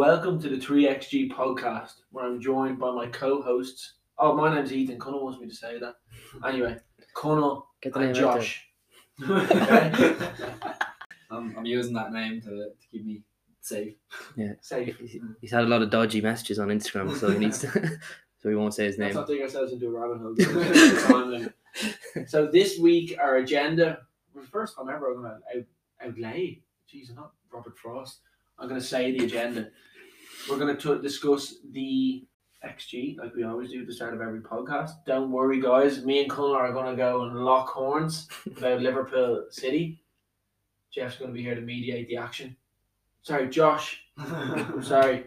Welcome to the 3XG podcast, where I'm joined by my co hosts. Oh, my name's Ethan. Conall wants me to say that. Anyway, Conall Get the and name. Josh. Okay? I'm, I'm using that name to, to keep me safe. Yeah. Safe. He's- He's had a lot of dodgy messages on Instagram, so he needs to. so we won't say his Let's name. not dig ourselves into a rabbit hole. It's time limit. so this week, our agenda was the first time ever I'm going to outlay. Jeez, I'm not Robert Frost. I'm going to say the agenda. We're going to discuss the XG, like we always do at the start of every podcast. Don't worry, guys. Me and Connor are going to go and lock horns about Liverpool City. Jeff's going to be here to mediate the action. Sorry, Josh. I'm sorry.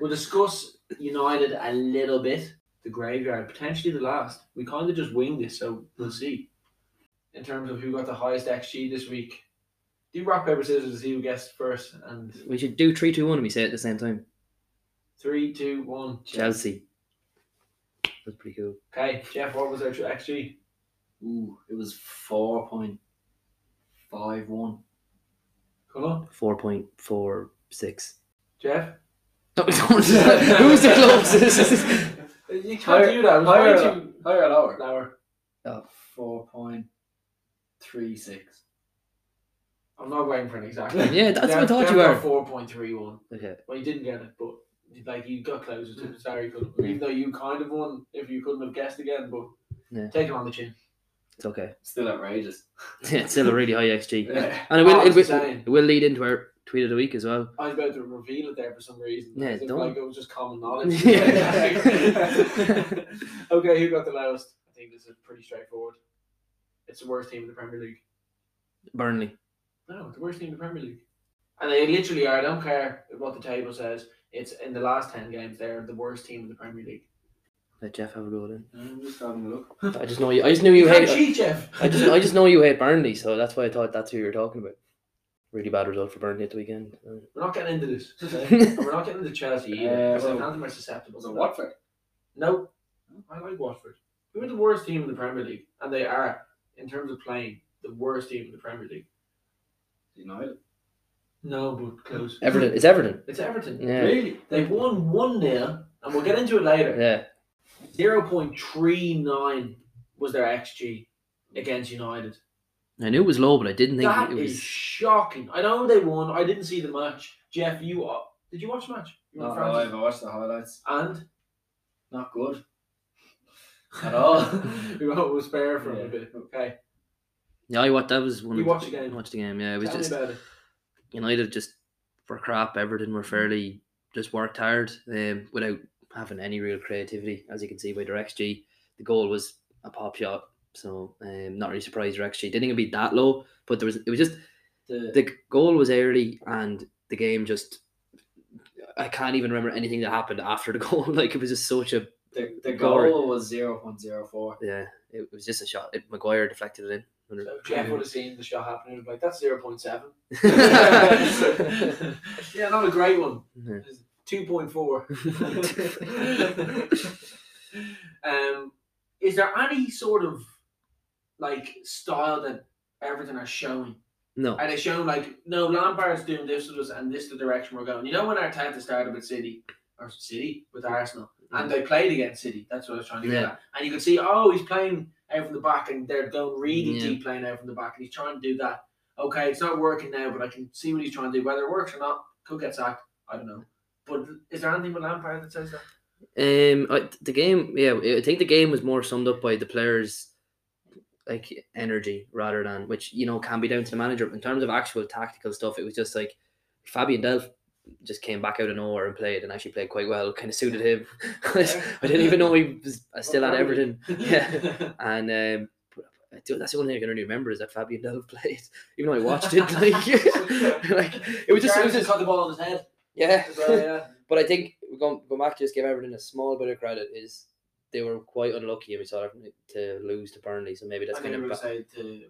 We'll discuss United a little bit. The graveyard, potentially the last. We kind of just winged this, so we'll see. In terms of who got the highest XG this week, do rock paper scissors to see who guessed first. And We should do three, two, one, and we say it at the same time. three, two, one. Chelsea. That's pretty cool. Okay, Jeff, what was our XG? Ooh, it was 4.51. Connor, Four point four six. Jeff. Who's the closest? You can't Higher- do that. It was higher way or- too Higher or lower? lower. 4.36. I'm not waiting for an exact. Yeah, that's what I thought you were. Four point three one. Okay. Well, you didn't get it, but like you got closer to it. Sorry, Connor. Even though you kind of won, if you couldn't have guessed again, but Yeah. take it on the chin. It's okay. Still outrageous. it's still a really high XG. Yeah. And it will, it, will, it will lead into our tweet of the week as well. I was about to reveal it there for some reason. Yeah, as don't. like it was just common knowledge. Okay, who got the lowest? I think this is pretty straightforward. It's the worst team in the Premier League. Burnley. No, the worst team in the Premier League. And they literally are. I don't care what the table says. It's in the last ten games. They're the worst team in the Premier League. Let Jeff have a go then. I'm just having a look. I just know you. I just knew you can't hate. cheat, Jeff. I just, I just know you hate Burnley, so that's why I thought that's who you were talking about. Really bad result for Burnley at the weekend. Uh, We're not getting into this. we're not getting into Chelsea either. Uh, because well, Southampton are susceptible. Was to it. Watford? No, I like Watford. Who are the worst team in the Premier League? And they are, in terms of playing, the worst team in the Premier League. United. No, but close. Everton. It's Everton. It's Everton. Yeah. Really? They've won 1 0, and we'll get into it later. Yeah. 0.39 was their XG against United. I knew it was low, but I didn't think That it is was. shocking. I know they won. I didn't see the match. Jeff, you uh, did you watch the match? You were in Not France? I watched the highlights. And Not good. At all. we was fair for him a bit. Okay. Yeah, I watched. That was one. You of watched the game? Watched the game. Yeah, it was Tell just it. United just were crap. Everton were fairly just worked hard um, without having any real creativity, as you can see by their XG. The goal was a pop shot, so um, not really surprised their XG didn't it'd be that low, but there was it was just The, the goal was early and the game just. I can't even remember anything that happened after the goal. Like it was just such a the, the goal was 0.04. yeah. It was just a shot. It, Maguire deflected it in. So Jeff would have seen the shot happening. Be like, "That's 0.7. yeah, not a great one. Yeah. It's 2.4. um, is there any sort of like style that Everton are showing? no. Are they showing like no Lampard's doing this to us and this is the direction we're going? You know when our Arteta started with City or City with Arsenal and they played against City. That's what I was trying to get Yeah. at. And you could see, oh, he's playing out from the back and they're going really Yeah. deep playing out from the back and he's trying to do that. Okay, it's not working now, but I can see what he's trying to do. Whether it works or not, could get sacked. I don't know. But is there anything with Lampard that says that? Um, I, the game, yeah, I think the game was more summed up by the players' like energy rather than which you know can be down to the manager. In terms of actual tactical stuff, it was just like Fabian Delph just came back out of nowhere and played and actually played quite well. Kind of suited him. I didn't even know he was still at Everton. Yeah, and um, I that's the only thing I can really remember is that Fabian Delph played, even though I watched it. Like, like it was just, it was just cut the ball on his head. yeah. Well, yeah. But I think going go back to just give Everton a small bit of credit is they were quite unlucky and we saw to lose to Burnley, so maybe that's I kind of ba- to.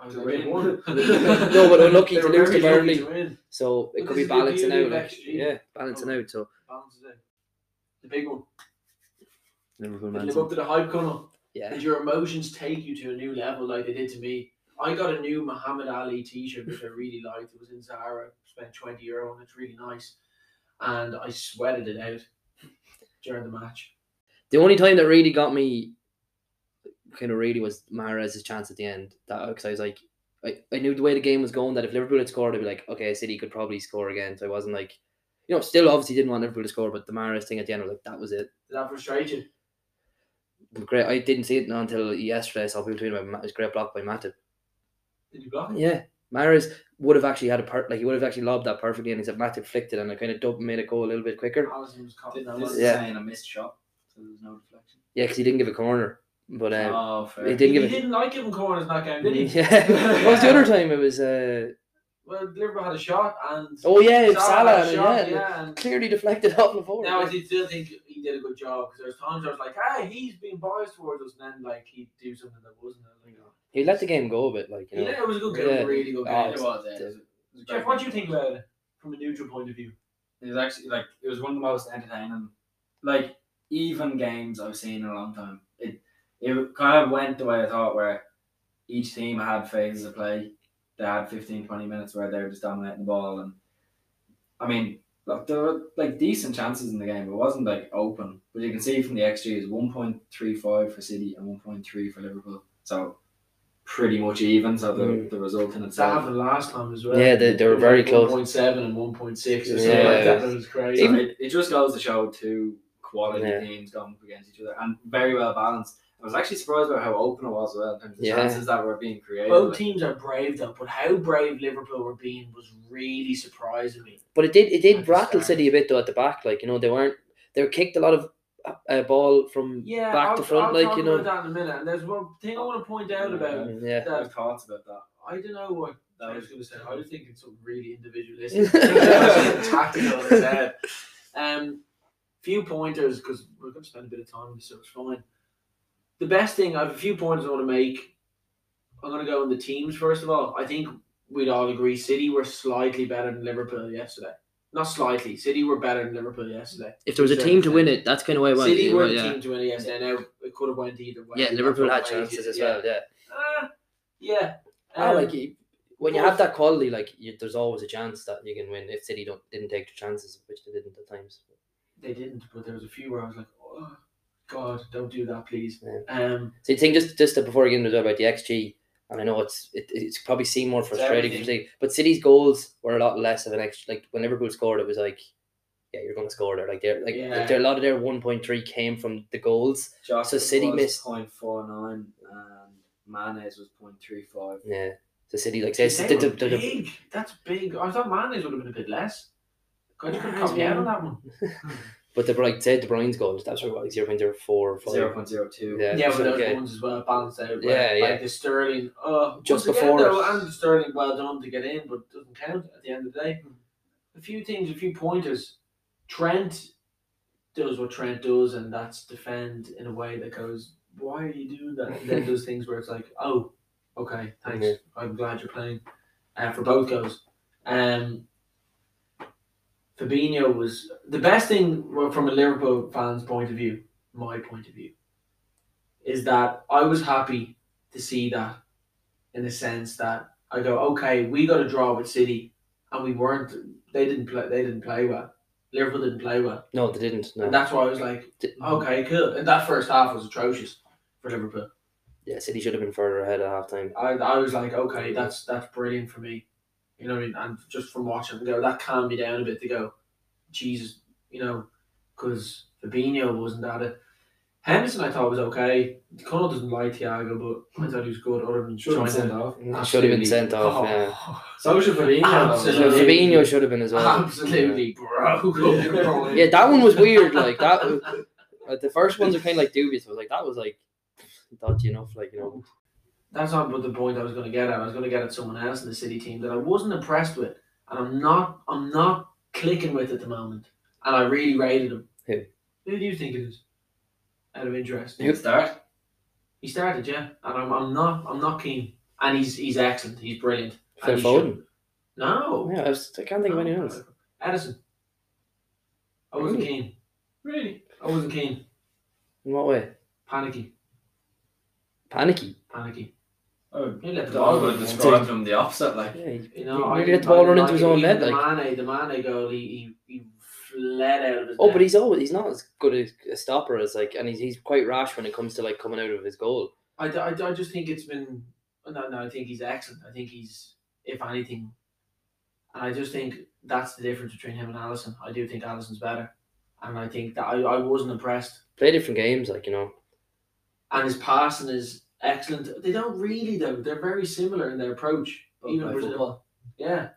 I was To win. won. No, but unlucky They to lose to very Burnley. to so it But could be is the balancing out. of Like, XG. yeah, balancing Oh. out. So Balances out. The big one. Liverpool Did Man live up to the hype, Conall. Yeah, Did your emotions take you to a new level like they did to me? I got a new Muhammad Ali T-shirt which I really liked. It was in Zara. Spent twenty euro on it. It's really nice. and I sweated it out during the match. The only time that really got me kind of really was Mahrez's chance at the end. That because I was like, I, I knew the way the game was going that if Liverpool had scored, I'd be like, okay, City could probably score again. So I wasn't like, you know, still obviously didn't want Liverpool to score, but the Mahrez thing at the end, I was like, that was it. Did that frustrate you? Great. I didn't see it until yesterday. I saw people tweeting about Ma- it was great block by Matip. Did you block it? Yeah, Mahrez would have actually had a part like he would have actually lobbed that perfectly, and he said Matip flicked it and it kind of dub made it go a little bit quicker. Alisson was caught This that this Yeah. saying a missed shot, so there's no deflection. Yeah, because he didn't give a corner, but um, oh, fair. he He, didn't give it. didn't like giving corners in that game, did he? Yeah, what was the other time? It was uh Well, Liverpool had a shot and oh yeah, Salah Salah, had a shot, yeah, yeah, and clearly deflected off the forward. Now I did still think he did a good job because there's times I was like, "Hey, he's being biased towards us," and then like he'd do something that wasn't. I was like, oh. He let the game go a bit, like you know. Yeah, it was a good game, Yeah. really good Oh, game. It was, it was, it was Jeff, what do you think about it from a neutral point of view? It was actually like it was one of the most entertaining, like even games I've seen in a long time. It it kind of went the way I thought, where each team had phases of play. They had 15, 20 minutes where they were just dominating the ball, and I mean, look, there were like decent chances in the game. It wasn't like open, but you can see from the XG is one point three five for City and one point three for Liverpool. So pretty much even. So the, Mm. the result in itself. That itself. happened last time as well. Yeah, they- they were very close. One point seven and one point six or Yeah. something like that. That was crazy. So it, it just goes to show two quality Yeah. teams going up against each other and very well balanced. I was actually surprised about how open it was as well in terms of the Yeah. chances that were being created. Both Like, teams are brave though, but how brave Liverpool were being was really surprising me. But it did it did rattle. City a bit though at the back, like you know they weren't they were kicked a lot of uh, uh, ball from Yeah, back I'll, to front, I'll like talk you know. about that in a minute. And there's one thing I want to point out about Yeah. Yeah, I have thoughts about that. I don't know what That I was was going to say. I was thinking something really individualistic, tactical in his head. Um, few pointers because we're going to spend a bit of time on this, so it's fine. The best thing I have a few points I want to make. I'm going to go on the teams first of all. I think we'd all agree City were slightly better than Liverpool yesterday. Not slightly. City were better than Liverpool yesterday. if there was a team to win it, that's kind of why I went. City were well, the yeah. team to win it yesterday. Now it could have went either way. yeah, Liverpool had chances as yeah. well. Yeah, Ah, yeah. Ah, Um, like you- when you have that quality, like you, there's always a chance that you can win if City don't didn't take the chances, which they didn't at times. They didn't, but there was a few where I was like, "Oh God, don't do that, please." Yeah. Um, So you think just just before we get into it about the XG, and I know it's it, it's probably seem more frustrating for. City, but City's goals were a lot less of an extra. Like when Liverpool scored, it was like, yeah, you're going to score there. Like they're like Yeah. there, a lot of their one point three came from the goals. Jota City was missed- 0.49 and Mane's was 0.35. Yeah, so City like say they the, were the, the, the, big. That's big. I thought Mane's would have been a bit less. God, you could have Mane's caught me out on that one. but the like say De Bruyne's goals, that's what like zero point zero four or five. 0.02. Yeah, Yeah, but those okay. ones as well balanced out. Yeah, Like yeah. the Sterling, uh, Just once again, before though, and the Sterling, well done to get in, but doesn't count at the end of the day. A few things, a few pointers. Trent does what Trent does, and that's defend in a way that goes, "Why are you doing that?" And then does things where it's like, "Oh, okay, thanks. Yeah. I'm glad you're playing." Uh, for both goes. Um, Fabinho was the best thing from a Liverpool fan's point of view, my point of view, is that I was happy to see that in the sense that I go, okay, we got a draw with City and we weren't they didn't play they didn't play well. Liverpool didn't play well. No, they didn't. No. And that's why I was like, okay, cool. And that first half was atrocious for Liverpool. yeah, City should have been further ahead at half time. I, I was like, okay, that's that's brilliant for me. You know what I mean? And just from watching them go, that calmed me down a bit to go, Jesus, you know, because Fabinho wasn't at it. Henderson, I thought was okay. Conall doesn't like Thiago, but I thought he was good. Other than Should have trying been to- sent off. He should have been sent off. Oh, Yeah, So should Fabinho. though. so Absolutely. Fabinho should have been as well. Absolutely broke. Yeah. Yeah, that one was weird. Like that, was, uh, the first ones are kind of like dubious. I was like, that was like dodgy enough. Like you know, That's not what the point I was going to get at. I was going to get at someone else in the City team that I wasn't impressed with, and I'm not. I'm not clicking with at the moment, and I really rated him. Who? Who do you think it is? Out of interest. Good start. He started, yeah, and I'm, I'm not. I'm not keen, and he's he's excellent. He's brilliant. Phil he should- Foden. No. Yeah, I, was, I can't think of anyone else. Ederson. I wasn't Really? keen. Really? I wasn't keen. In what way? Panicky. Panicky. Panicky. Oh, He let the I ball would run. describe him the opposite. Like, Yeah, he- You know, Maybe I, let the ball run into his own Even net, The like. Mane, the Mane goal, he, he, he let out of his. Oh, net. but he's always he's not as good a, a stopper as like, and he's, he's quite rash when it comes to like coming out of his goal. I, I, I just think it's been no no I think he's excellent. I think he's if anything, and I just think that's the difference between him and Alisson. I do think Alisson's better, and I think that I, I wasn't impressed. Play different games, like you know. And his passing is excellent. They don't really though. They're very similar in their approach. Both Even play Brazil. football. Yeah.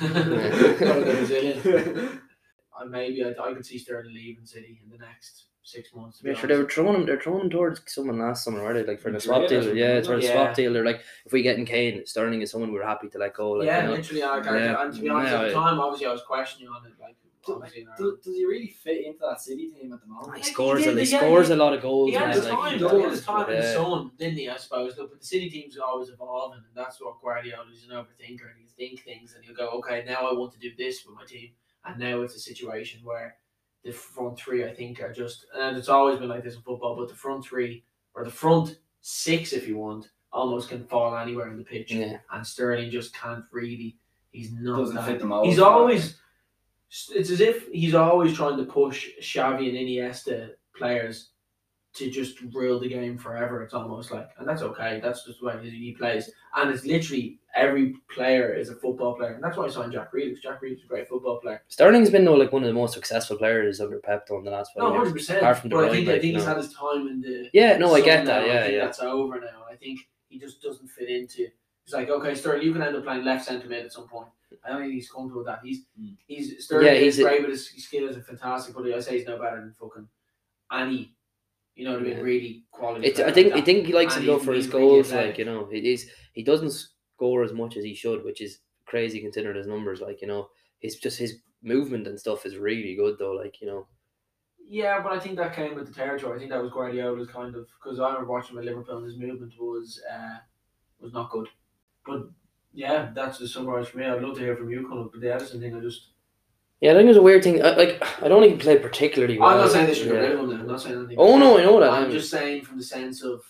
Gotta Brazilian. I maybe I, I could see Sterling leaving City in the next six months. to be Yeah, sure. They were throwing him. They're throwing him towards someone last summer, were they? Like for the swap or deal. Yeah, wasn't towards it? swap deal. They're like, if we get in Kane, Sterling is someone we're happy to let go. Like, yeah, you know? literally. I, I, Yeah. And to be honest, at the time, obviously, I was questioning on it. Like, Do- obviously, Does, uh, does he really fit into that City team at the moment? he He scores. did, a, he yeah, scores he- a lot of goals. He had his like, time, he though. He had does, his time in the sun, didn't he? I suppose. Look, but the City teams always evolving, and that's what Guardiola's an overthinker. And you think things, and you go, okay, now I want to do this with my team, and now it's a situation where the front three, I think, are just, and it's always been like this in football, but the front three or the front six, if you want, almost can fall anywhere in the pitch, Yeah. and Sterling just can't really. He's not. Doesn't that- fit them all. He's always. It's as if he's always trying to push Xavi and Iniesta players to just rule the game forever. It's almost like, and that's okay. That's just the way he plays. And it's literally every player is a football player, and that's why I signed Jack Reed. Jack Reed is a great football player. Sterling's been though like one of the most successful players under Pep though in the last five No, years. hundred percent. apart from De But I Bruyne, think I think he's know. had his time in the. Yeah, no, I get now. that. I Yeah, yeah. That's over now. I think he just doesn't fit into. It's like okay, Sterling, you can end up playing left centre mid at some point. I don't think he's comfortable with that. He's Mm. he's Sterling Yeah, is he's a- great, but his his skills are fantastic. But I say he's no better than fucking any. You know what I mean? Yeah. Really quality. It's, player I like think I think he likes And him though he's- for his he's really goals. Like you know, he is he doesn't score as much as he should, which is crazy considering his numbers. Like you know, his just his movement and stuff is really good though. Like you know, Yeah, but I think that came with the territory. I think that was Guardiola's kind of because I remember watching him at Liverpool and his movement was uh, was not good. But yeah, that's the summarize for me. I'd love to hear from you, Conor. But the Ederson thing, I just yeah, I think it was a weird thing. I, like I don't think he played particularly well. I'm not saying they should get rid of him. I'm not saying anything. Oh no, I know that. I'm just saying from the sense of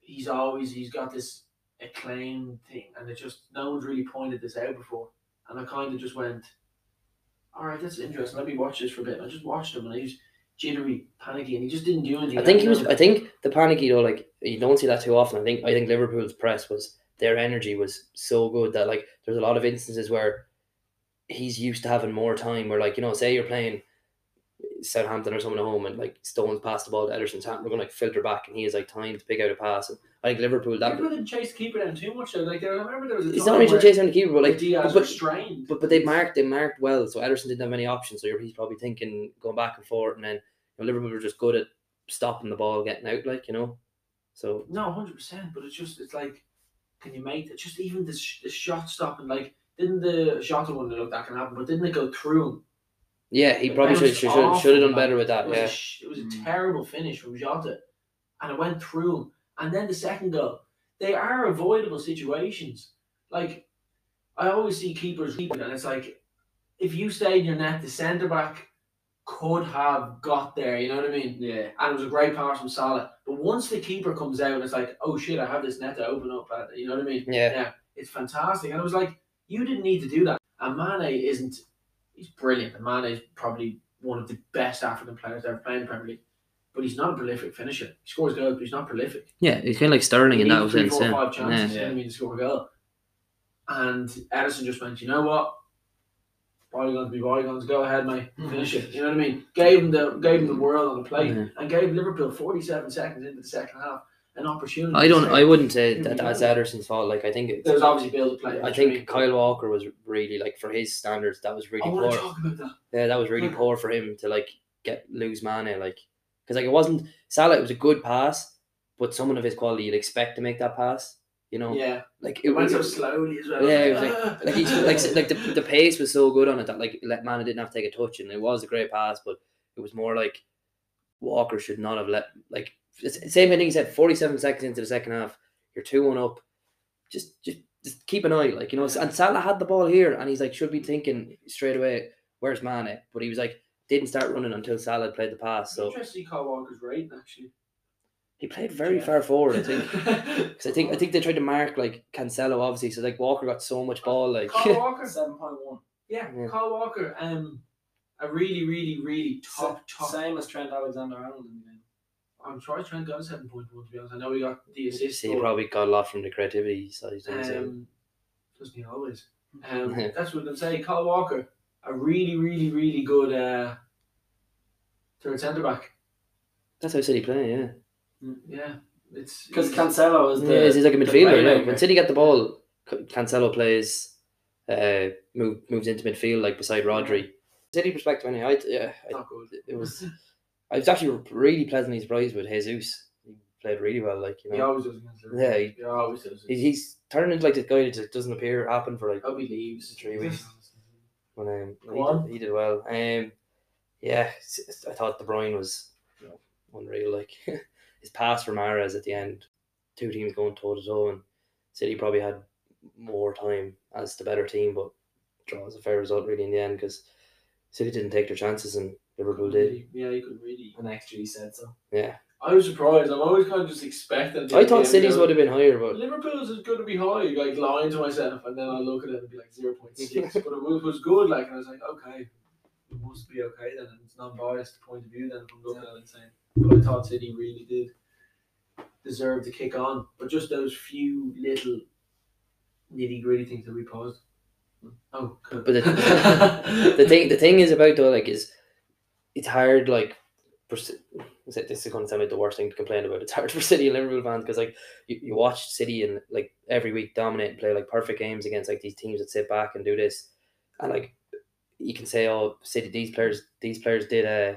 he's always he's got this acclaim thing, and it just no one's really pointed this out before, and I kind of just went, all right, that's interesting. Let me watch this for a bit. And I just watched him, and he was jittery, panicky, and he just didn't do anything. I think he was. I think the panicky though, like you don't see that too often. I think I think Liverpool's press was their energy was so good that like there's a lot of instances where he's used to having more time. Where like you know, say you're playing Southampton or someone at home, and like Stones passed the ball to Ederson's hand, we're gonna like filter back, and he has like time to pick out a pass. And I think Liverpool that Liverpool didn't chase keeper down too much. Though. Like there, I remember there was a it's not where chasing the keeper, but like Diaz but, was strained. but but they marked they marked well, so Ederson didn't have many options. So he's probably thinking going back and forth, and then you know, Liverpool were just good at stopping the ball, getting out, like you know. So No, hundred percent. But it's just it's like, can you make it? Just even the, sh- the shot stopping. Like, didn't the shot one look that can happen? But didn't it go through him? yeah, he It probably should bounced should, off should have done better with It that. was, a, Yeah, sh- it was a Mm. terrible finish from Jota, and it went through him. And then the second goal, they are avoidable situations. Like, I always see keepers, and it's like, if you stay in your net, the centre back could have got there. You know what I mean? Yeah. and it was a great pass from Salah. But once the keeper comes out, it's like, oh shit, I have this net to open up. At, you know what I mean? yeah. It's fantastic. And I was like, you didn't need to do that. And Mane isn't, he's brilliant. And Mane is probably one of the best African players ever playing in the Premier League. But he's not a prolific finisher. He scores goals, but he's not prolific. Yeah, he's kind of like Sterling in that was three, four, five chances, Yeah. you know what I mean, to score a goal. And Ederson just went, you know what? Bygones be bygones. Go ahead, mate. Mm-hmm. Finish it. You know what I mean? Gave him the gave him the world on the plate Yeah. and gave Liverpool forty seven seconds into the second half an opportunity. I don't. I wouldn't say that that's. Ederson's fault. Like I think it's, There was obviously to play. I think Kyle Walker was really like for his standards that was really I poor. that. Yeah, that was really Yeah. poor for him to like get lose Mane like because like it wasn't Salah. It was a good pass, but someone of his quality you'd expect to make that pass. You know, Yeah, like it it went so slowly as well. Yeah, it was like like, he's, like like the, the pace was so good on it that like let Mane didn't have to take a touch and it was a great pass, but it was more like Walker should not have let like same thing he said. Forty seven seconds into the second half, you're two one up. Just just just keep an eye, like you know. And Salah had the ball here, and he's like should be thinking straight away, where's Mane? But he was like didn't start running until Salah played the pass. So interesting. Kyle Walker's rating actually. He played very Yeah. far forward. I think. Because I think I think they tried to mark like Cancelo obviously, so like Walker got so much ball like Kyle Walker. Seven point one. Yeah, Yeah. Kyle Walker. Um, a really, really, really top, top. Same as Trent Alexander Arnold in the. I'm sure Trent got a seven point one. To be honest, I know he got the assist. See, he but, probably got a lot from the creativity side of things. um, doesn't he always? Um, that's what I'm saying. Kyle Walker, a really, really, really good uh, third centre back. That's how City play, yeah. Yeah, it's Because Cancelo is the. yeah, he's like a midfielder. Yeah. playmaker. When City get the ball, Cancelo plays, uh, move, moves into midfield like beside Rodri. City perspective, anyway. I, yeah, I, it was. I was actually really pleasantly surprised with Jesus. He played really well. Like you He know, always does against Liverpool. Yeah, he- he always does. he's, he's turned into like this guy that just doesn't appear happen for like hope he leaves. Three weeks. when um, Go he, did, he did well. Um, yeah, I thought De Bruyne was you know, unreal. Like his pass for Mahrez at the end, two teams going toe to toe, and City probably had more time as the better team, but draw was a fair result really in the end because City didn't take their chances and Liverpool did. Yeah, you could really. An XG said so. Yeah, I was surprised. I'm always kind of just expecting. I thought City's would have been higher, but Liverpool's is going to be high, like lying to myself, and then I look at it and be like zero point six, but it was, was good. Like, and I was like, okay, it must be okay then. And it's non-biased point of view then. If I'm looking at saying, but I thought City really did deserve to kick on, but just those few little nitty gritty things that we paused. Oh, good. But the- the thing the thing is about though like is it's hard like this is going to sound like the worst thing to complain about. It's hard for City and Liverpool fans because like you, you watch City and like every week dominate and play like perfect games against like these teams that sit back and do this, and like you can say oh City these players these players did uh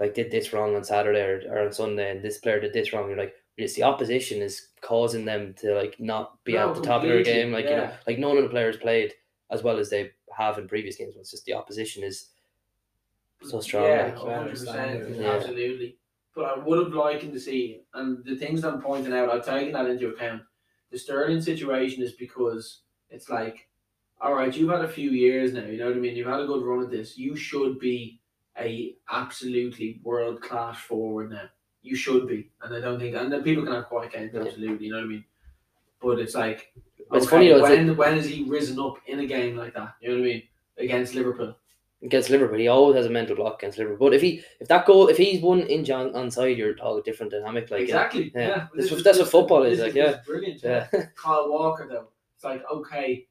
like did this wrong on Saturday or, or on Sunday and this player did this wrong. You're like it's the opposition is causing them to like not be No, at the top of their game. Like you know like none of the players played as well as they have in previous games. It's just the opposition is so strong. Yeah, better 100%, yeah. absolutely. But I would have liked to see, and the things I'm pointing out, I've taken that into account. The Sterling situation is because it's like, all right, you've had a few years now, you know what I mean? You've had a good run at this. You should be a absolutely world class forward now. You should be, and I don't think, and then people can have quiet games, Yeah. absolutely, you know what I mean? But it's like, it's okay, funny though, when when has he risen up in a game like that? You know what I mean? Against Liverpool. against Liverpool, he always has a mental block against Liverpool. But if he if that goal if he's won in John on side, you're talking different dynamic. Like exactly. yeah. Yeah. That's This what- is- that's what this- football is, this like, yeah. brilliant. Yeah. yeah. Kyle Walker though, it's like okay,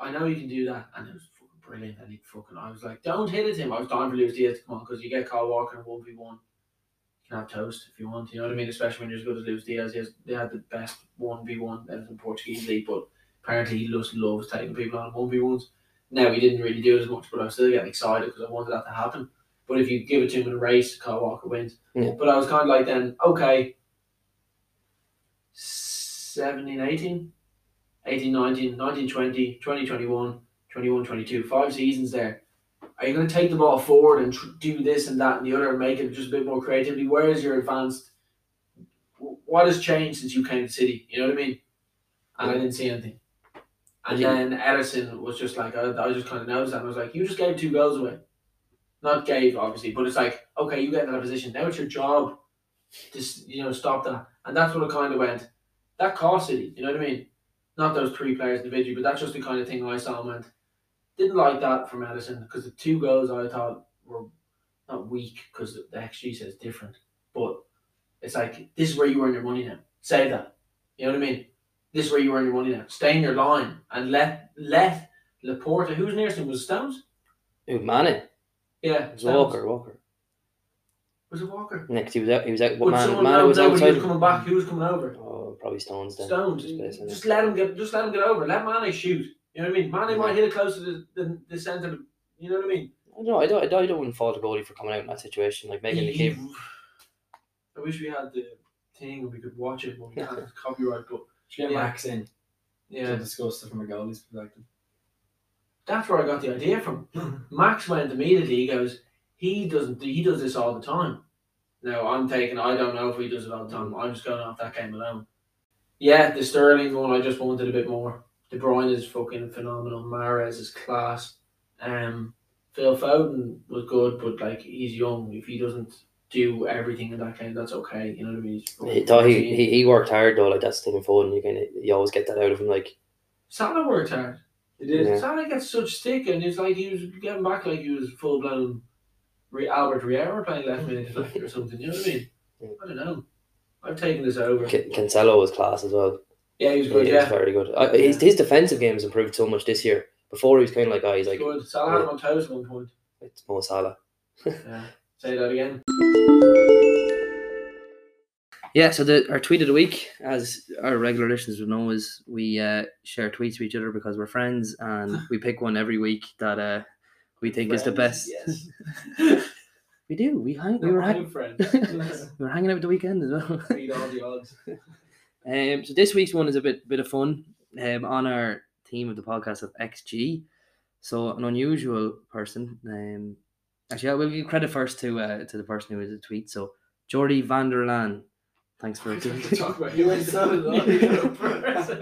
I know you can do that, and it was brilliant. And he fucking, I was like, don't hit it him. I was dying for Luis Diaz to come on because you get Kyle Walker in one v one. You can have toast if you want. You know what I mean? Especially when you're as good as Luis Diaz. He has, they had the best one v one in Portuguese league, but apparently he just loves taking people on one v ones. Now he didn't really do it as much, but I was still getting excited because I wanted that to happen. But if you give it to him in a race, Kyle Walker wins. But I was kind of like then, okay, 17, 18, 18, 19, 19, 20, 20, 21, 21, 22, five seasons there. Are you going to take the ball forward and tr- do this and that and the other and make it just a bit more creativity? Where is your advanced? What has changed since you came to City? You know what I mean? And I didn't see anything. And Yeah. then Ederson was just like, I, I just kind of noticed that. And I was like, you just gave two goals away. Not gave, obviously, but it's like, okay, you get in that position. Now it's your job to, you know, stop that. And that's what it kind of went. That cost City, you know what I mean? Not those three players individually, but that's just the kind of thing I saw and went. Didn't like that from Ederson because the two goals I thought were not weak because the XG says different, but it's like this is where you earn your money now. Say that, you know what I mean? This is where you earn your money now. Stay in your line and let let Laporte, who's nearest him, was it Stones. Who Mane? Yeah, It was Stones. Walker, Walker. Was it Walker? Next he was out he was out But what man man was but he was coming back. Who was coming over? Oh probably Stones then. Stones. Just Just let him get. Just let him get over. Let Mane shoot. You know what I mean? Mane Yeah. might hit it closer to the, the, the centre. You know what I mean? I don't I don't I don't, I don't want to fault the goalie for coming out in that situation, like making the He- game I wish we had the thing and we could watch it, but we can't. It's copyright. But Should get Yeah. Max in Yeah, to yeah, discuss it from a goalie's perspective. that's where I got the idea from. Max went immediately. He goes, he doesn't. He does this all the time. Now I'm taking. I don't know if he does it all the time. I'm just going off that game alone. Yeah, the Sterling one. I just wanted a bit more. De Bruyne is fucking phenomenal. Mahrez is class. Um, Phil Foden was good, but like he's young. If he doesn't do everything in that game, that's okay. You know what I mean? He's He, fucking he, he he worked hard though, like that's Stephen Foden. You can you always get that out of him. Like Salah worked hard. It is. did. Yeah. Salah gets such stick, and it's like he was getting back like he was full blown Re- Albert Riera playing left mid defender or something. You know what I mean? Yeah. I don't know. I've taken this over. Can- Cancelo was class as well. Yeah, he was He good. was Yeah, very good. Uh, his, his defensive game's improved so much this year. Before he was kind of like, oh, he's like, good. Salah had him on toes at one point. it's Mo Salah. Yeah. Say that again. Yeah, so the our tweet of the week, as our regular listeners would know, is we uh, share tweets with each other because we're friends and we pick one every week that uh, we think is the best. Yes. We do. We hang. We No, were I'm hang- friends. we were hanging out with the weekend as well. Beat all the odds. Um, so this week's one is a bit bit of fun. Um, on our theme of the podcast of XG, so an unusual person. Um, actually, I will give credit first to uh, to the person who was the tweet. So Jordy van der Laan, thanks for Talk about You you went so low. unusual person.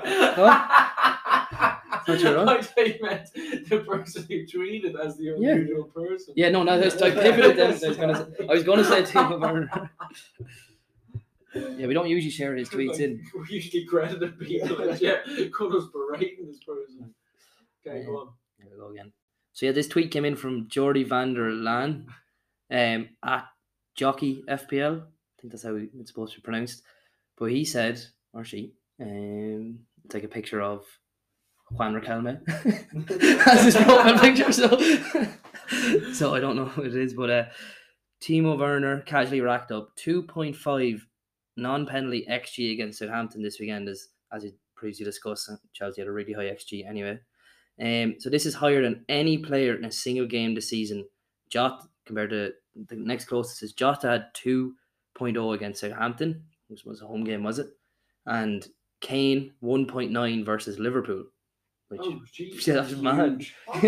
Not your own? I thought you meant the person who tweeted as the Yeah. person. Yeah, no, no, that's I pivoted then. I was gonna say, I was gonna say Timo Werner. Yeah, we don't usually share his tweets Like, in. We usually credit people yeah, Connor's berating this person. Okay, go on. There we go again. So yeah, this tweet came in from Jordy van der Laan, um, at Jockey FPL. I think that's how it's supposed to be pronounced. But he said, or she, um, take a picture of Juan Riquelme as his profile picture. So, so I don't know who it is, but uh, Timo Werner casually racked up 2.5 non-penalty xG against Southampton this weekend, as as we previously discussed. Chelsea had a really high xG anyway. Um, so this is higher than any player in a single game this season. Jota compared to the next closest is Jota had 2.0 against Southampton, which was a home game, was it? And Kane 1.9 versus Liverpool. Which Oh. Yeah, that's mad.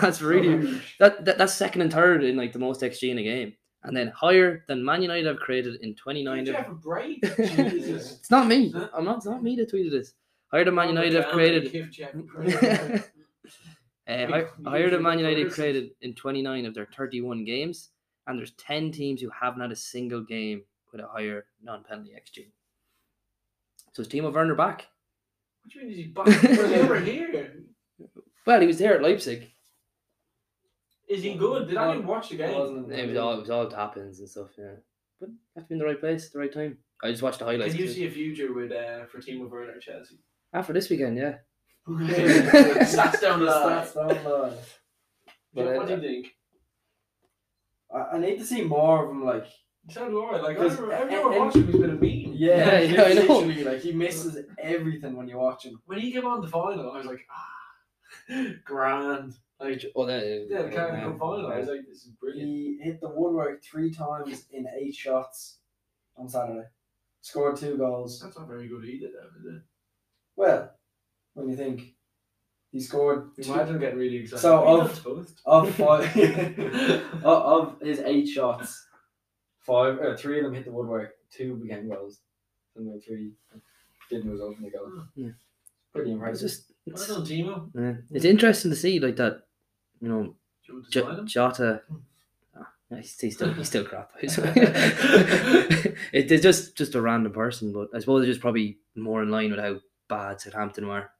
That's really that, that that's second and third in like the most XG in a game. And then higher than Man United have created in 29 Give of- Jeff a break. Jesus. It's not me. I'm not it's not me that tweeted this. Higher than Man United have created Give Jeff a break. Uh, higher than Man United created in 29 of their 31 games, and there's 10 teams who haven't had a single game with a higher non-penalty XG. So is Timo Werner back? What do you mean is he back? We're never here. Well, he was there at Leipzig. Is he good? Did I even watch the game? It was all it was all tap-ins and stuff. Yeah, but have to be in the right place, at the right time. I just watched the highlights. Can you too. see a future with uh, for Timo Werner at Chelsea? After this weekend, yeah. Stats down the. Stats down the line. Jeff, what do you think? I, I need to see more of him. Like, So do I. Like, I Because remember, I a- remember a- watching him, he's been a meme. yeah, Yeah, yeah, I know. like he misses everything when you watch him. When he came on the final, I was like, ah, grand. Like, Oh, that, yeah, the Carling Cup final. I was like, this is brilliant. He hit the woodwork three times in eight shots on Saturday. Scored two goals. That's not very good either, though, is it? Well, when you think he scored two, Imagine getting really excited. So, of- of five of, of his eight shots, five or three of them hit the woodwork. Two became goals, and the three didn't result in the goal. Yeah. Pretty it's impressive. just Well it's, done, Timo. yeah. it's interesting to see like that. You know, you want to sign J- Jota. ah, he's, he's still he's still crap. it, it's just just a random person, but I suppose it's just probably more in line with how bad Southampton were.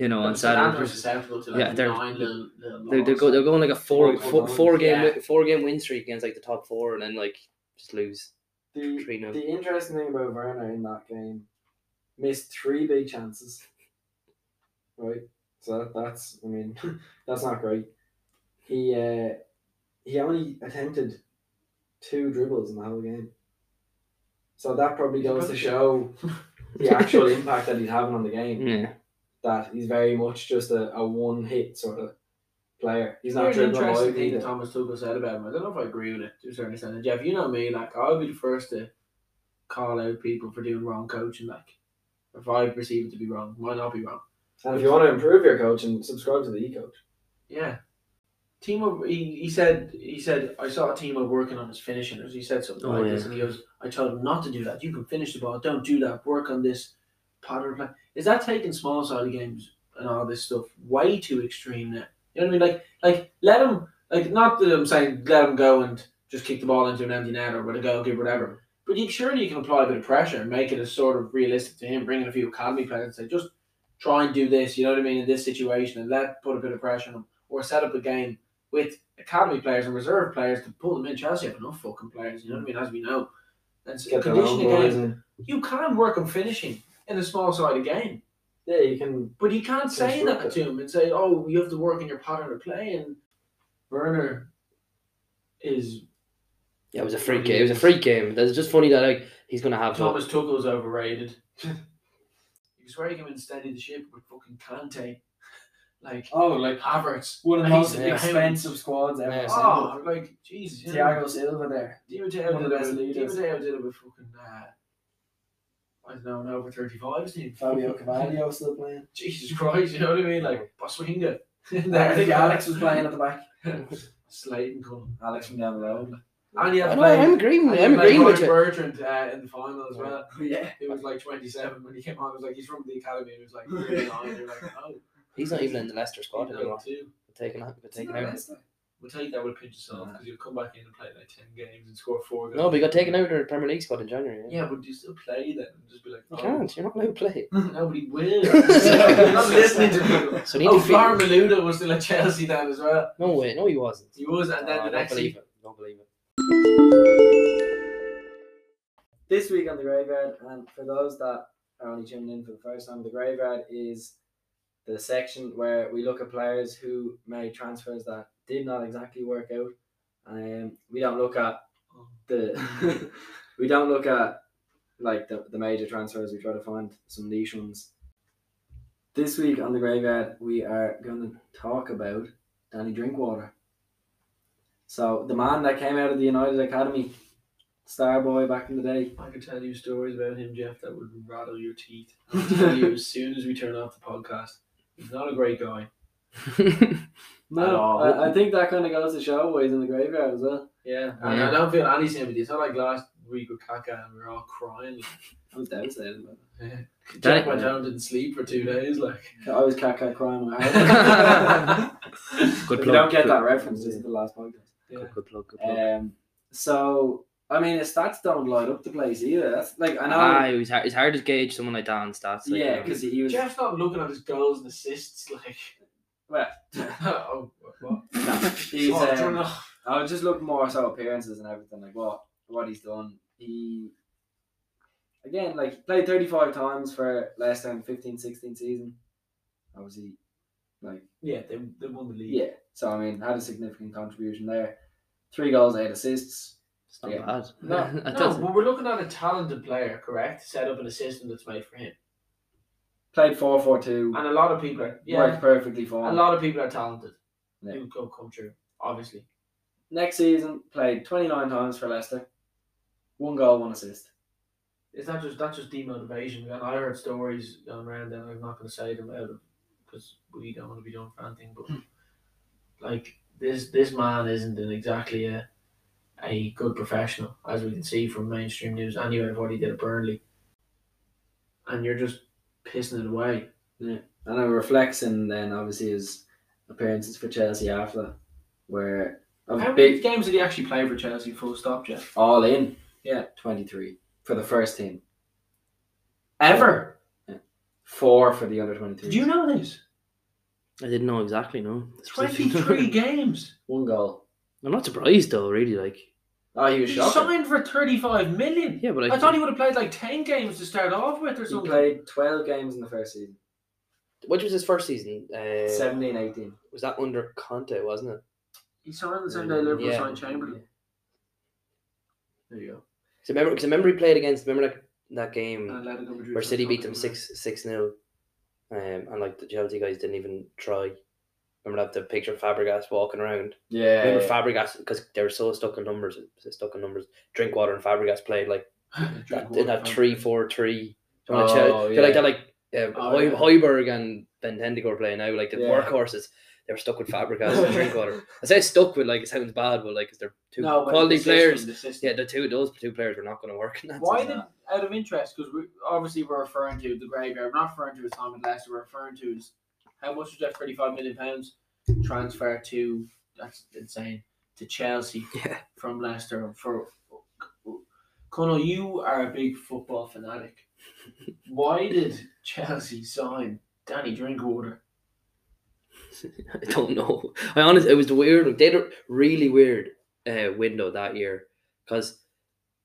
You know, on Saturday. like Yeah, they're- nine little, little They're, they're, go, they're going like a four, Four four, goals, four game yeah. four game win streak against like the top four, and then like just lose The, the interesting thing about Werner in that game, missed three big chances. Right, so that, that's I mean that's not great. He uh, he only attempted two dribbles in the whole game. So that probably goes to show the actual impact that he's having on the game. Yeah, That he's very much just a, a one hit sort of player. He's not Here's an dribbling interesting thing that. Thomas Tuchel said about him. I don't know if I agree with it to a certain extent. And Jeff, you know me, like I'll be the first to call out people for doing wrong coaching. Like if I perceive it to be wrong, might not be wrong. And if you want to improve your coaching, subscribe to the E Coach. Yeah. Timo, he, he said he said I saw a team of working on his finishing. He said something Oh, like yeah. this, and he goes, "I told him not to do that. You can finish the ball. Don't do that. Work on this pattern play." Is that taking small sided games and all this stuff way too extreme now? You know what I mean? Like, like let him like not that I'm saying let him go and just kick the ball into an empty net or with a goalkeeper, whatever. But you surely you can apply a bit of pressure and make it as sort of realistic to him, Bring in a few academy players and say just try and do this. You know what I mean in this situation, and let put a bit of pressure on them, or set up a game with academy players and reserve players to pull them in. Chelsea have enough fucking players. You know what I mean, as we know. And so Get their condition own game. You can work on finishing in a small sided game. Yeah, you can. But you can't say Construct that to him and say, "Oh, you have to work in your pattern of play." And Werner is Yeah, it was a freak game. It was a freak game. It's just funny that like he's gonna have Thomas Tuchel's overrated. you swear you can win steady the ship with fucking Kante, like Oh, like Havertz. one of the most he's- yeah, expensive squads ever. Yeah. Oh, like Jesus. you know, Thiago Silva there. Di Matteo one of did the it best with Di leaders. Matteo did it with fucking. Uh, I don't know, an over thirty five team. Fabio Carvalho still playing. Jesus Christ, you know what I mean? Like Bosingwa. I think Alex was playing at the back. Slayton coming. Alex from down the road. And he had I to know, play. I'm agreeing. with- I'm had agreeing with Ryan you. Bertrand uh, in the final as well. Yeah. He was like 27 when he came on. It was like he's from the academy. And he was like 39. You're like, oh, He's not even in the Leicester squad anymore. like two. Taking out, taken out. We'll take that with a pinch of salt because you'll come back in and play like 10 games and score four goals. No, but he got taken out of the Premier League squad in January. Yeah. Yeah, but you still play then and just be like, You oh, can't. You're not allowed to play. nobody will. You're not listening to people. So you need Oh, to feel- Florent Malouda was still at Chelsea then as well. No way. No, he wasn't. He was, and then Oh, the I don't next believe it. Don't believe it. This week on the Graveyard, and for those that are only tuning in for the first time, the Graveyard is the section where we look at players who made transfers that did not exactly work out. Um, we don't look at the we don't look at like the, the major transfers. We try to find some niche ones. This week on the Graveyard, we are going to talk about Danny Drinkwater. So the man that came out of the United Academy, star boy back in the day. I could tell you stories about him, Jeff, that would rattle your teeth. I'll tell you as soon as we turn off the podcast. He's not a great guy. No, At all. I, I think that kind of goes to show why he's in the graveyard as well. Yeah, and Yeah. I don't feel any sympathy. It's not like last week with Kaka and we were all crying. I was devastated about Jack Danny- went home didn't sleep for two days. Like. I was cat cat crying my heart. Good if plug. you don't get good, that reference, this is the last podcast. yeah. Good, good plug. Good plug. Um, so I mean, his stats don't light up the place either. That's like I know. Ah, it was hard, it's hard to gauge someone like that on stats. Like, yeah, you know. because he was. Jeff's not looking at his goals and assists. Like, Well, oh, what? he's. Oh, um, no. I was just looking more so appearances and everything, like what what he's done. He again, like played thirty five times for Leicester in 15-16 season. Obviously, like yeah, they, they won the league. yeah. So I mean, had a significant contribution there. Three goals, eight assists. It's not yeah. bad. No, no, doesn't- but we're looking at a talented player, correct? Set up in a system that's made for him. Played four four two. And a lot of people are, yeah, Worked perfectly for a lot of people are talented. Yeah. Who come, come true, obviously. Next season, played twenty nine times for Leicester. One goal, one assist. Is that just that's just demotivation? And I heard stories going around, and I'm not going to say them out of because we don't want to be doing fanting, but hmm. like this this man isn't an exactly a a good professional, as we can see from mainstream news anyway of what he did at Burnley. And you're just pissing it away. Yeah. And it reflects in then obviously his appearances for Chelsea after that, where a How many big games did he actually play for Chelsea? Full stop, Jeff. all in. Yeah. twenty three for the first team. Ever? Four for the under twenty three. Did you know this? I didn't know exactly. No, Twenty three games. One goal. I'm not surprised though. Really, like Oh, he was He shocking. signed for thirty five million. yeah, but like, I thought he would have played like ten games to start off with, or He something. played twelve games in the first season. which was his first season? Uh, 17, 18. Was that under Conte? Wasn't it? He signed the same day Liverpool Yeah. signed Chamberlain. There you go. Because remember, because remember he played against. Remember that that game And Atletico Madrid where City beat them Tottenham. six six nil, um, and like the Chelsea guys didn't even try. Remember that the picture of Fabregas walking around. Yeah. Remember Fabregas because they were so stuck in numbers, stuck in numbers. Drinkwater and Fabregas played like that, in that three four three. Oh, Oh, yeah. like that, like uh, Oh, yeah. Højbjerg and Bentendigo are playing now, like the Yeah. workhorses. They were stuck with Fabregas and Drinkwater. I say stuck with like it sounds bad, but like they're two No, quality the system, players. the system. Yeah, the two those two players were not going to work. In that Why did, out of interest, because we obviously we're referring to the graveyard, we're not referring to his time at Leicester, we're referring to his how much was that? Thirty-five million pounds transfer to that's insane to Chelsea Yeah. from Leicester for. Conor, you are a big football fanatic. Why did Chelsea sign Danny Drinkwater. I don't know. I honestly, it was the weird. They had a really weird uh, window that year because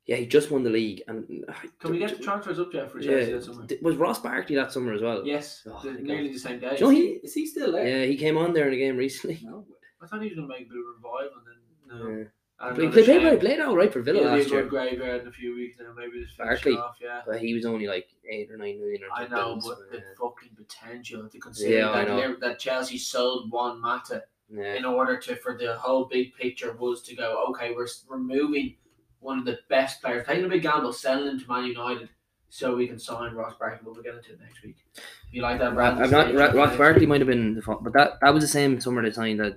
yeah, he just won the league and uh, Can we get the transfers up yet for yeah, Chelsea that summer? d- was Ross Barkley that summer as well? Yes, Oh, the- nearly the same day. You know he? Is he still there? Yeah, he came on there in a game recently. No. I thought he was going to make a bit of a revival and then no. Yeah. And He played, played, played all right for Villa He'll be a last good year, graveyard in a few weeks now. Maybe just finish Barkley. off, yeah. but he was only like eight or nine million. Or I something, know, so, but the yeah. fucking potential to consider Yeah, I that, know. That Chelsea sold Juan Mata yeah. in order to for the whole big picture was to go okay we're s- removing one of the best players taking a big gamble selling him to Man United so we can sign Ross Barkley but we'll get into it next week if you like that Brandon I'm not. Ra- Ross Barkley might have been the fault, but that that was the same summer they signed that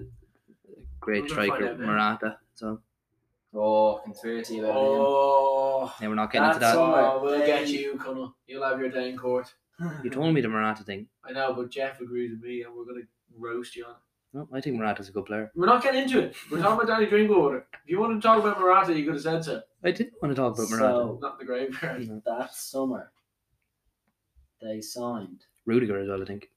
great We're striker out now. Morata. So Oh, conspiracy about him. oh yeah, we're not getting into that. all- oh, we'll They- get you Conall you'll have your day in court You told me the Morata thing. I know but Jeff agrees with me and we're going to roast you on it No, I think Morata's a good player. we're not getting into it we're talking about Danny Drinkwater if you want to talk about Morata you could have said so I didn't want to talk about Morata. So not the graveyard No. that summer, they signed. Rudiger as well, I think.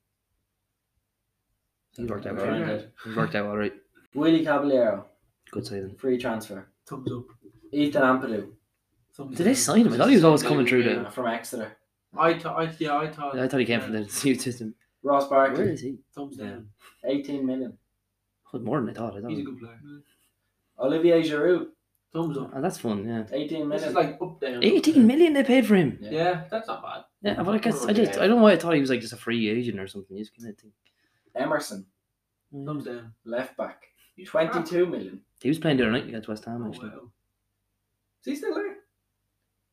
He worked out all right. He worked out all right. Willy Caballero, Good signing. free transfer. thumbs up Ethan Ampadu thumbs Did they sign him? I thought he was always coming through uh, the. from Exeter. I thought, I, yeah, I thought. I thought he came from the youth system. Ross Where Barkley, is he? thumbs down. 18 million. Oh, more than I thought. I thought. He's a good player. Hmm. Olivier Giroud, Thumbs up. Oh, that's fun. Yeah. 18 This million. is like up down. 18 million they paid for him. Yeah. Yeah, that's not bad. Yeah, but I guess I just I don't know why I thought he was like just a free agent or something. You just kind of think. Emerson, hmm. Thumbs down. left back, He's 22 ah. million. He was playing the other night against West crap. Ham Oh, actually. wow. Is he still there?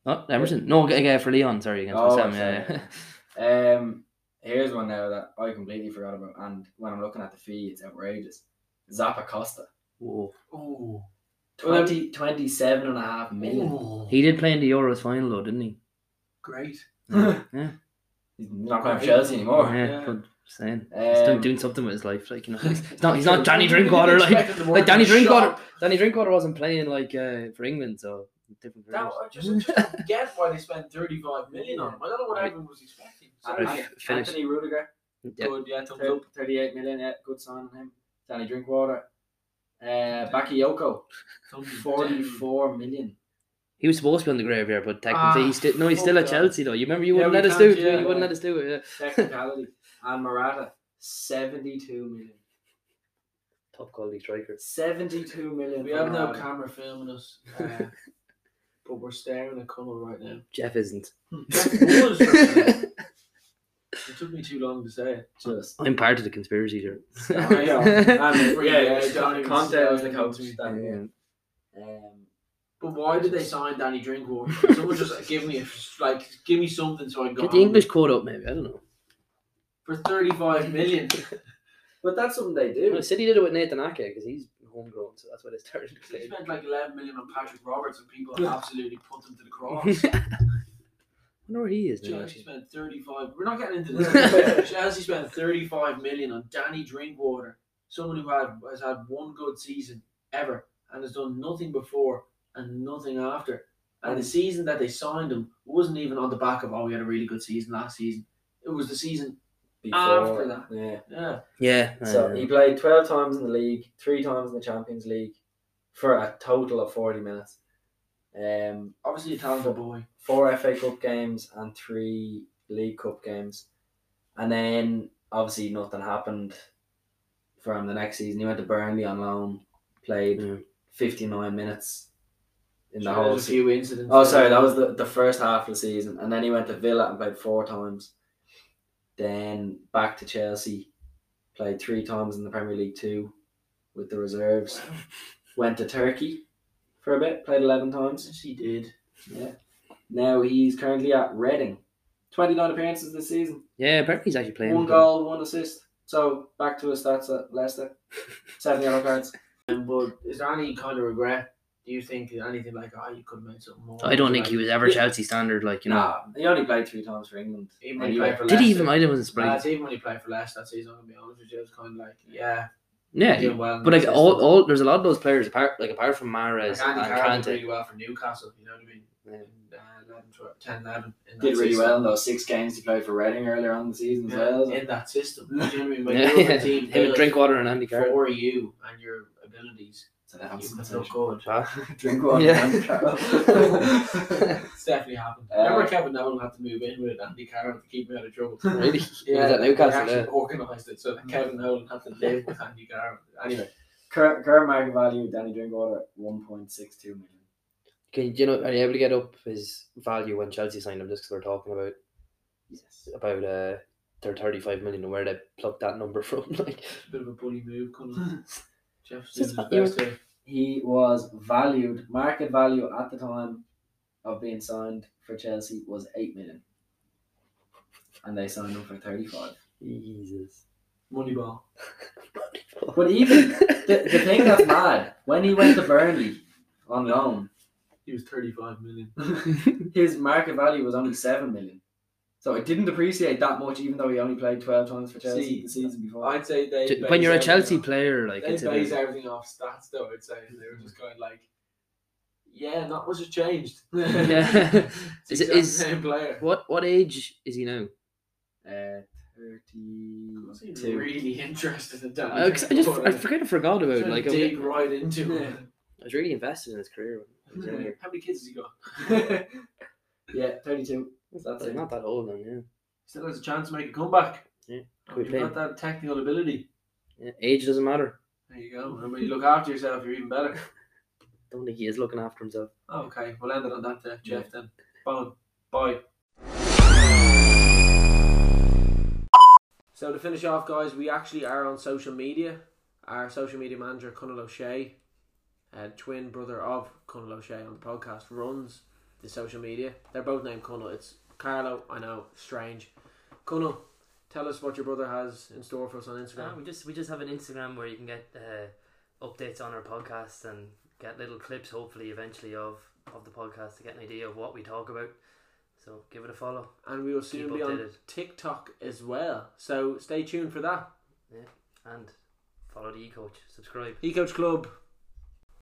Oh, Emerson. No, g- g- for Lyon. Sorry, against Oh, West Ham. Yeah, sorry. Um, here's one now that I completely forgot about, and when I'm looking at the fee, it's outrageous. Zappacosta, Whoa. Oh. 20, 27 and a half million. Oh. He did play in the Euros final though, didn't he? Great. Yeah. yeah. He's not playing for Chelsea anymore. yeah, yeah. but saying he's doing, Um, doing something with his life. Like you know, he's not. He's not Danny Drinkwater. Like like Danny Drinkwater. shop. Danny Drinkwater wasn't playing like uh, for England, so different. That. I just, I just don't get why they spent 35 million on him. I don't know what Right. everyone was expecting. An- Right. An- Finish. Anthony Rudiger, Yeah. Good, yeah, thumbs up. 38 million, yeah, good sign on him. Danny Drinkwater. Uh, Bakayoko, Thumbs 44 million. He was supposed to be on the graveyard, but technically Ah, he's still no. He's still at that. Chelsea though. You remember you Yeah, wouldn't we let us do it. yeah, you wouldn't let us do it. Yeah. Technicality. and Morata, 72 million. Top quality striker. 72 million. We have no camera filming us, uh, but we're staring at Conall right now. Jeff isn't. Jeff was it took me too long to say it. Just. I'm part of the conspiracy here. Oh, yeah. And, Yeah, yeah, yeah, Johnny was Conte was the coach. to that Yeah. Um, But why did they sign Danny Drinkwater? Someone just give me a, like give me something so I can go Get the English caught up, maybe. I don't know. for thirty five million. but that's something they do. Well, City did it with Nathan Ake because he's homegrown, so that's why they started They spent like eleven million on Patrick Roberts, and people absolutely put them to the cross. I wonder where he is now. Chelsea spent thirty five. We're not getting into this. Chelsea spent thirty five million on Danny Drinkwater, someone who had has had one good season ever and has done nothing before and nothing after. And the mm. season that they signed him wasn't even on the back of oh we had a really good season last season. It was the season Before After that. Yeah. yeah. Yeah. So he played 12 times in the league, three times in the Champions League, for a total of 40 minutes. Um, Obviously a talented boy. four FA Cup games and three League Cup games. And then obviously nothing happened for him the next season. He went to Burnley on loan, played Yeah. 59 minutes in the Sure, whole there's a season. few incidents. Oh, sorry, that was the, the first half of the season. And then he went to Villa and played four times. Then back to Chelsea, played three times in the Premier League two with the reserves. Went to Turkey for a bit, played 11 times. Yes, he did. Yeah. Now he's currently at Reading. 29 appearances this season. yeah, apparently he's actually playing. One with them. goal, one assist. So back to his stats at Leicester. Seven yellow cards. Um, but is there any kind of regret? Do you think anything like, oh, you could have made something more? I don't think Like, he was ever Chelsea standard. Like you know. Nah, he only played three times for England. Even when he played for Did he Leicester. even? I wasn't Lads, surprised. even when he played for Leicester that season, I'm gonna be honest with you, it was kind of like, yeah, Yeah, doing well. but like the all, all there's a lot of those players apart like apart from Mahrez like Andy and Carroll did Kante. really well for Newcastle. You know what I mean? Yeah. In, uh, 11, 12, 10, 11 in that Did really system. well in those six games he played for Reading earlier on in the season as Yeah, well. in that system. You know what I mean? When Yeah, you're yeah. a team Him built and Drinkwater and Andy Carroll. for you and your abilities, So they have you some can look potential. good. Drink water. Yeah. Andy it's definitely happened. Uh, Remember Kevin Nolan had to move in with Andy Carroll to keep him out of trouble. Really? Yeah, was at they actually yeah. organised it so that Kevin Nolan had to live with Andy Carroll. Anyway, Current, current market value, Danny Drinkwater, 1.62 million. Can you know? Are you able to get up his value when Chelsea signed him? Just because we're talking about Yes. about uh their thirty five million and where they plucked that number from. Like, a bit of a bully move, Conor. Jeff's Just doing what his best here. He was valued, market value at the time of being signed for Chelsea was 8 million. And they signed him for 35. Jesus. Moneyball. But even the, the thing that's mad, when he went to Burnley on loan, He was 35 million. his market value was only 7 million. So I didn't appreciate that much, even though he only played 12 times for Chelsea See, the season before. I'd say they. When you're a Chelsea on- player, like they it's base bit, everything off stats, though. I'd say they were just going like, yeah, not much has changed. Yeah. It's Is the is- same player. what what age is he now? Uh, I was 32. really interested in that. I, 'cause I just I forget I forgot about it. Like I dig was, right into Yeah. it. I was really invested in his career. when I was younger. How many kids has he got? yeah, 32. That's That's like, it. not that old then, yeah. Still has a chance to make a comeback. Yeah, Oh, could You've got that technical ability. yeah. Age doesn't matter. There you go. And when you look after yourself, you're even better. Don't think he is looking after himself. Okay, we'll end it on that, uh, Jeff. Then, Bye. Bye. So to finish off, guys, we actually are on social media. Our social media manager, Conall O'Shea, uh, twin brother of Conall O'Shea on the podcast, runs the social media. They're both named Conall. It's Carlo. I know, strange. Conall, tell us what your brother has in store for us on Uh, Instagram. we just we just have an Instagram where you can get uh, updates on our podcast and get little clips, hopefully, eventually of of the podcast to get an idea of what we talk about. So give it a follow. and we will soon be on. TikTok as well. So stay tuned for that. Yeah, and follow the e coach. Subscribe. E Coach Club.